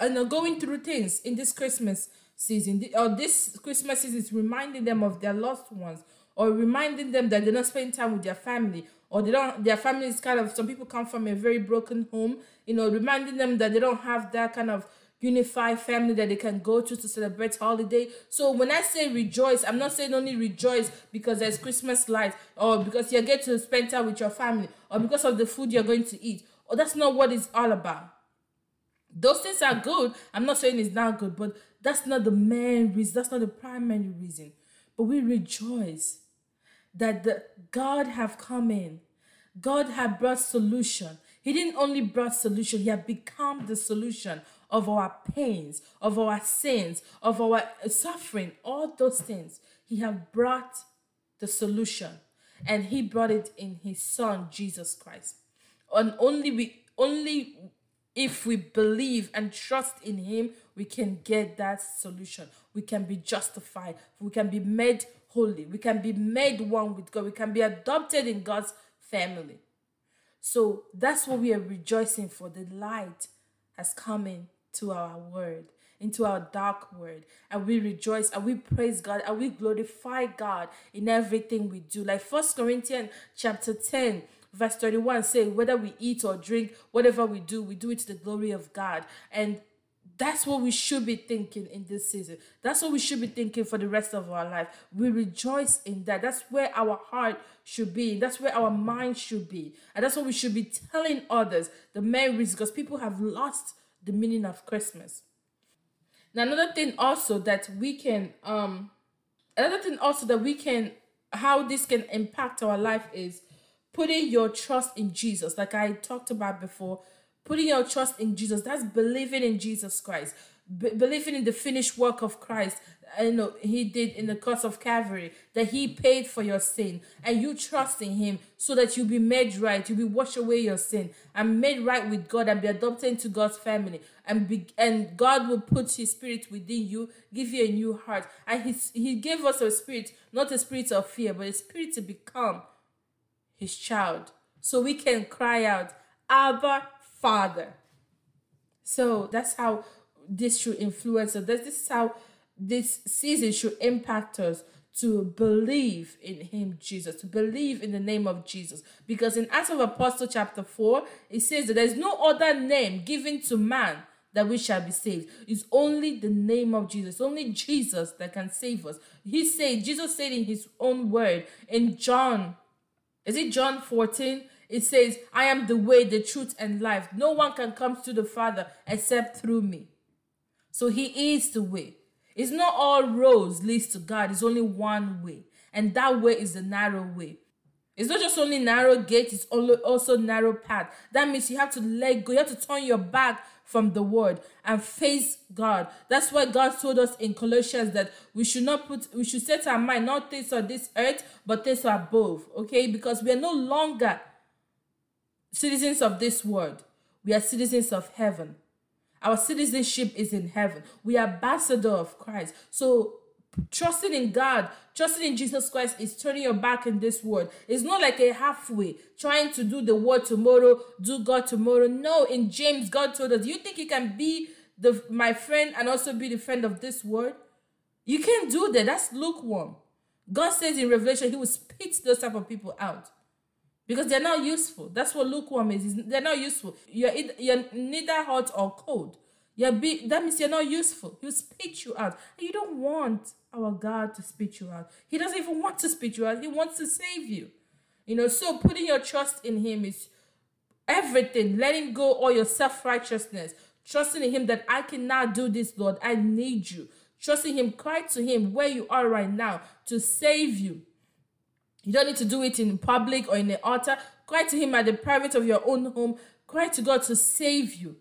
are going through things in this Christmas season, or this Christmas season is reminding them of their lost ones, or reminding them that they're not spending time with their family, or they don't their family is kind of some people come from a very broken home, you know, reminding them that they don't have that kind of unified family that they can go to to celebrate holiday. So when I say rejoice, I'm not saying only rejoice because there's Christmas lights or because you get to spend time with your family or because of the food you're going to eat. Or that's not what it's all about. Those things are good. I'm not saying it's not good, but that's not the main reason. That's not the primary reason. But we rejoice that the God have come in. God have brought solution. He didn't only brought solution, he had become the solution of our pains, of our sins, of our suffering, all those things. He have brought the solution and he brought it in his son Jesus Christ. And only we only if we believe and trust in him, we can get that solution. We can be justified. We can be made holy. We can be made one with God. We can be adopted in God's family. So that's what we are rejoicing for. The light has come into our word, into our dark world. And we rejoice and we praise God and we glorify God in everything we do. Like First Corinthians chapter 10, verse 31 say, whether we eat or drink, whatever we do, we do it to the glory of God. And that's what we should be thinking in this season. That's what we should be thinking for the rest of our life. We rejoice in that. That's where our heart should be. That's where our mind should be. And that's what we should be telling others the reason because people have lost the meaning of Christmas. Now, another thing also that we can, um, another thing also that we can, how this can impact our life is putting your trust in Jesus. Like I talked about before, putting your trust in Jesus. That's believing in Jesus Christ, Be- believing in the finished work of Christ. Uh, I know he did in the cross of Calvary that he paid for your sin, and you trust in him so that you'll be made right, you'll be washed away your sin and made right with God and be adopted into God's family. And be, and God will put his spirit within you, give you a new heart. And he, he gave us a spirit, not a spirit of fear, but a spirit to become his child. So we can cry out, Abba, Father. So that's how this should influence us. This is how this season should impact us to believe in him jesus to believe in the name of jesus because in acts of apostle chapter 4 it says that there's no other name given to man that we shall be saved it's only the name of jesus only jesus that can save us he said jesus said in his own word in john is it john 14 it says, I am the way, the truth, and life. No one can come to the Father except through me. So he is the way. It's not all roads leads to God. It's only one way. And that way is the narrow way. It's not just only narrow gate, it's also narrow path. That means you have to let go. You have to turn your back from the word and face God. That's why God told us in Colossians that we should not put, we should set our mind not things on this earth, but things above. Okay, because we are no longer citizens of this world. We are citizens of heaven. Our citizenship is in heaven. We are ambassador of Christ. So trusting in God, trusting in Jesus Christ is turning your back in this world. It's not like a halfway, trying to do the word tomorrow, do God tomorrow. No, in James, God told us, you think you can be the my friend and also be the friend of this world? You can't do that. That's lukewarm. God says in Revelation, He will spit those type of people out because they're not useful. That's what lukewarm is. They're not useful. You're you're neither hot or cold. You're be, that means you're not useful. He'll spit you out. And you don't want our God to spit you out. He doesn't even want to spit you out. He wants to save you. You know, so putting your trust in him is everything. Letting go all your self-righteousness. Trusting in him that I cannot do this, Lord. I need you. Trusting him, cry to him where you are right now to save you. You don't need to do it in public or in the altar. Cry to Him at the private of your own home. Cry to God to save you.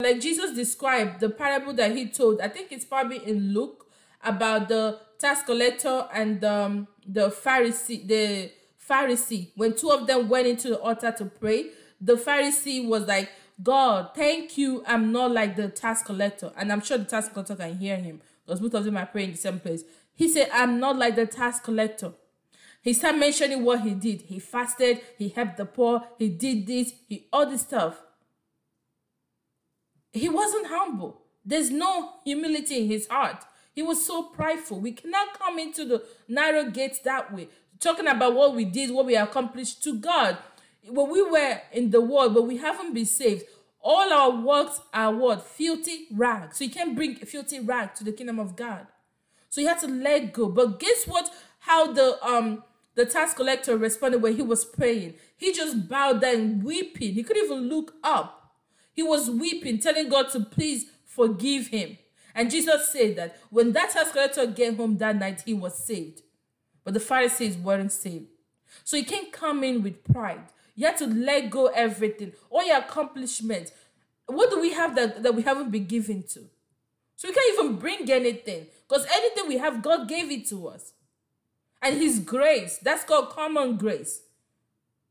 Like Jesus described the parable that He told, I think it's probably in Luke about the tax collector and um, the Pharisee. The Pharisee, when two of them went into the altar to pray, the Pharisee was like, God, thank you. I'm not like the tax collector. And I'm sure the tax collector can hear him because both of them are praying in the same place. He said, I'm not like the tax collector. He started mentioning what he did. He fasted, he helped the poor, he did this, he all this stuff. He wasn't humble. There's no humility in his heart. He was so prideful. We cannot come into the narrow gates that way. Talking about what we did, what we accomplished to God. When we were in the world, but we haven't been saved, all our works are what? Filthy rags. So you can't bring filthy rag to the kingdom of God. So you have to let go. But guess what? How the um the tax collector responded when he was praying. He just bowed down, weeping. He couldn't even look up. He was weeping, telling God to please forgive him. And Jesus said that when that tax collector came home that night, he was saved. But the Pharisees weren't saved. So you can't come in with pride. You have to let go everything, all your accomplishments. What do we have that, that we haven't been given to? So we can't even bring anything because anything we have, God gave it to us and his grace. That's called common grace.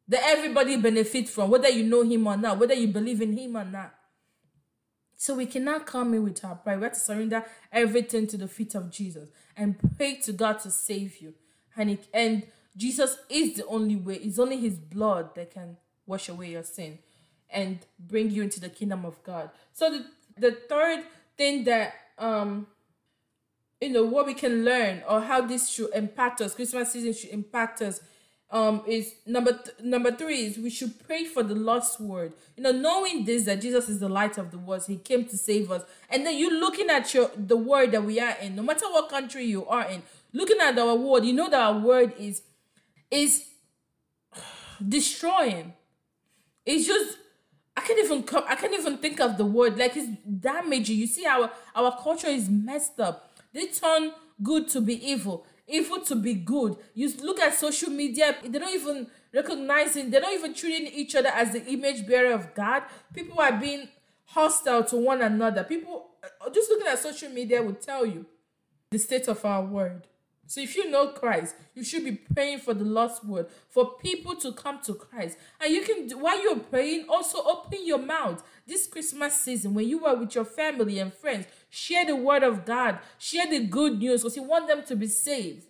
That everybody benefit from, whether you know him or not, whether you believe in him or not. So we cannot come in with our pride. We have to surrender everything to the feet of Jesus and pray to God to save you. And it, and Jesus is the only way. It's only his blood that can wash away your sin and bring you into the kingdom of God. So the the third thing that um you know what we can learn or how this should impact us, Christmas season should impact us um is number th- number three is we should pray for the lost word you know knowing this that jesus is the light of the world he came to save us and then you looking at your the word that we are in no matter what country you are in looking at our word you know that our word is is destroying it's just I can't even come. I can't even think of the word. Like it's damaging. You see, our our culture is messed up. They turn good to be evil, evil to be good. You look at social media. They don't even recognizing. They're not even treating each other as the image bearer of God. People are being hostile to one another. People uh, just looking at social media will tell you the state of our world. So if you know Christ, you should be praying for the lost word, for people to come to Christ. And you can, while you're praying, also open your mouth. This Christmas season, when you are with your family and friends, share the word of God, share the good news, because you want them to be saved.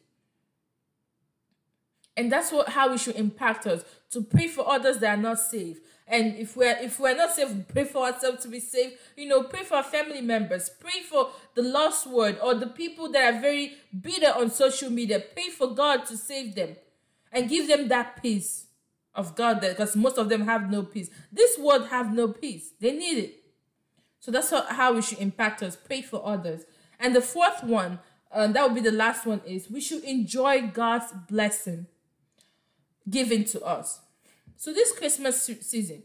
And that's what how we should impact us to pray for others that are not saved. And if we're if we're not saved, pray for ourselves to be saved. You know, pray for our family members. Pray for the lost word or the people that are very bitter on social media. Pray for God to save them and give them that peace of God that because most of them have no peace. This world have no peace. They need it. So that's how, how we should impact us. Pray for others. And the fourth one, and that would be the last one, is we should enjoy God's blessing given to us. So this Christmas season,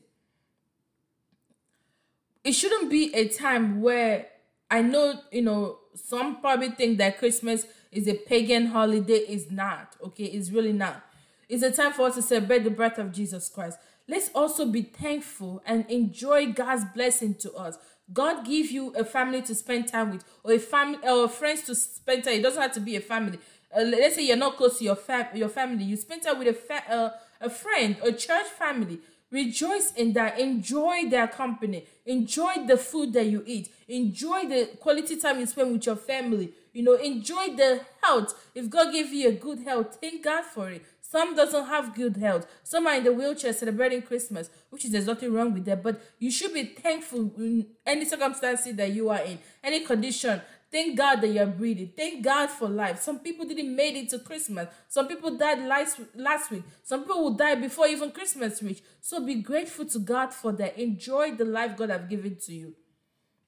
it shouldn't be a time where I know, you know, some probably think that Christmas is a pagan holiday. Is not, okay? It's really not. It's a time for us to celebrate the birth of Jesus Christ. Let's also be thankful and enjoy God's blessing to us. God give you a family to spend time with, or a family, or friends to spend time. It doesn't have to be a family. Uh, let's say you're not close to your fam- your family. You spend time with a fa- uh, a friend, a church family. Rejoice in that. Enjoy their company. Enjoy the food that you eat. Enjoy the quality time you spend with your family. You know, enjoy the health. If God gave you a good health, thank God for it. Some doesn't have good health. Some are in the wheelchair celebrating Christmas, which is there's nothing wrong with that. But you should be thankful in any circumstances that you are in, any condition. Thank God that you're breathing. Thank God for life. Some people didn't make it to Christmas. Some people died last, last week. Some people will die before even Christmas reach. So be grateful to God for that. Enjoy the life God have given to you.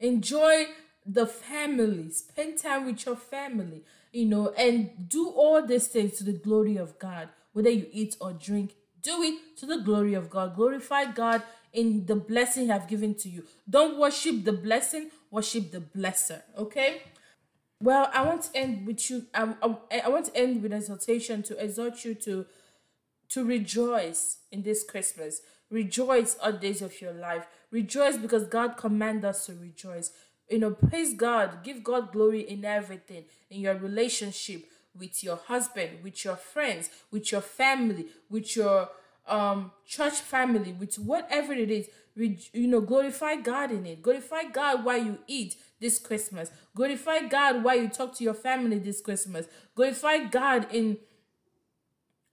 Enjoy the family. Spend time with your family, you know, and do all these things to the glory of God. Whether you eat or drink, do it to the glory of God. Glorify God in the blessing He have given to you. Don't worship the blessing, worship the blesser. Okay. Well, I want to end with you. I, I, I want to end with exhortation to exhort you to to rejoice in this Christmas. Rejoice all days of your life. Rejoice because God commands us to rejoice. You know, praise God. Give God glory in everything. In your relationship with your husband, with your friends, with your family, with your um church family, with whatever it is. You know, glorify God in it. Glorify God while you eat this Christmas. Glorify God while you talk to your family this Christmas. Glorify God in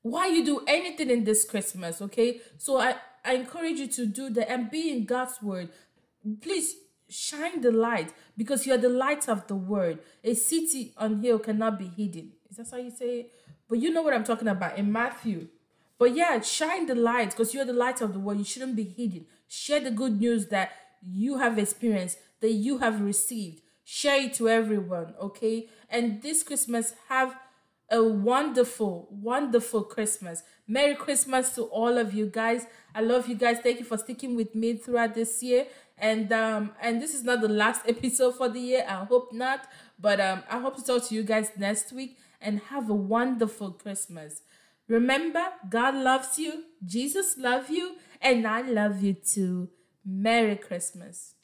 why you do anything in this Christmas, okay? So I, I encourage you to do that and be in God's word. Please shine the light because you are the light of the word. A city on hill cannot be hidden. Is that how you say it? But you know what I'm talking about in Matthew. But yeah, shine the light because you're the light of the world. You shouldn't be hidden. Share the good news that you have experienced, that you have received. Share it to everyone, okay? And this Christmas, have a wonderful, wonderful Christmas. Merry Christmas to all of you guys. I love you guys. Thank you for sticking with me throughout this year. And um and this is not the last episode for the year. I hope not. But um I hope to talk to you guys next week and have a wonderful Christmas. Remember, God loves you, Jesus loves you, and I love you too. Merry Christmas.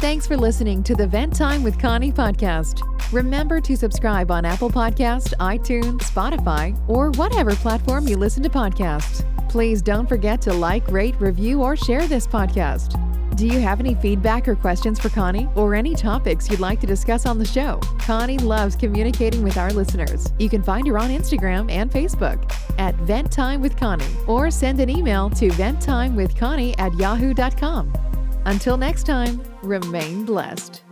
Thanks for listening to the Vent Time with Connie podcast. Remember to subscribe on Apple Podcast, iTunes, Spotify, or whatever platform you listen to podcasts. Please don't forget to like, rate, review, or share this podcast. Do you have any feedback or questions for Connie or any topics you'd like to discuss on the show? Connie loves communicating with our listeners. You can find her on Instagram and Facebook at Vent Time with Connie or send an email to venttimewithconnie at yahoo.com. Until next time, remain blessed.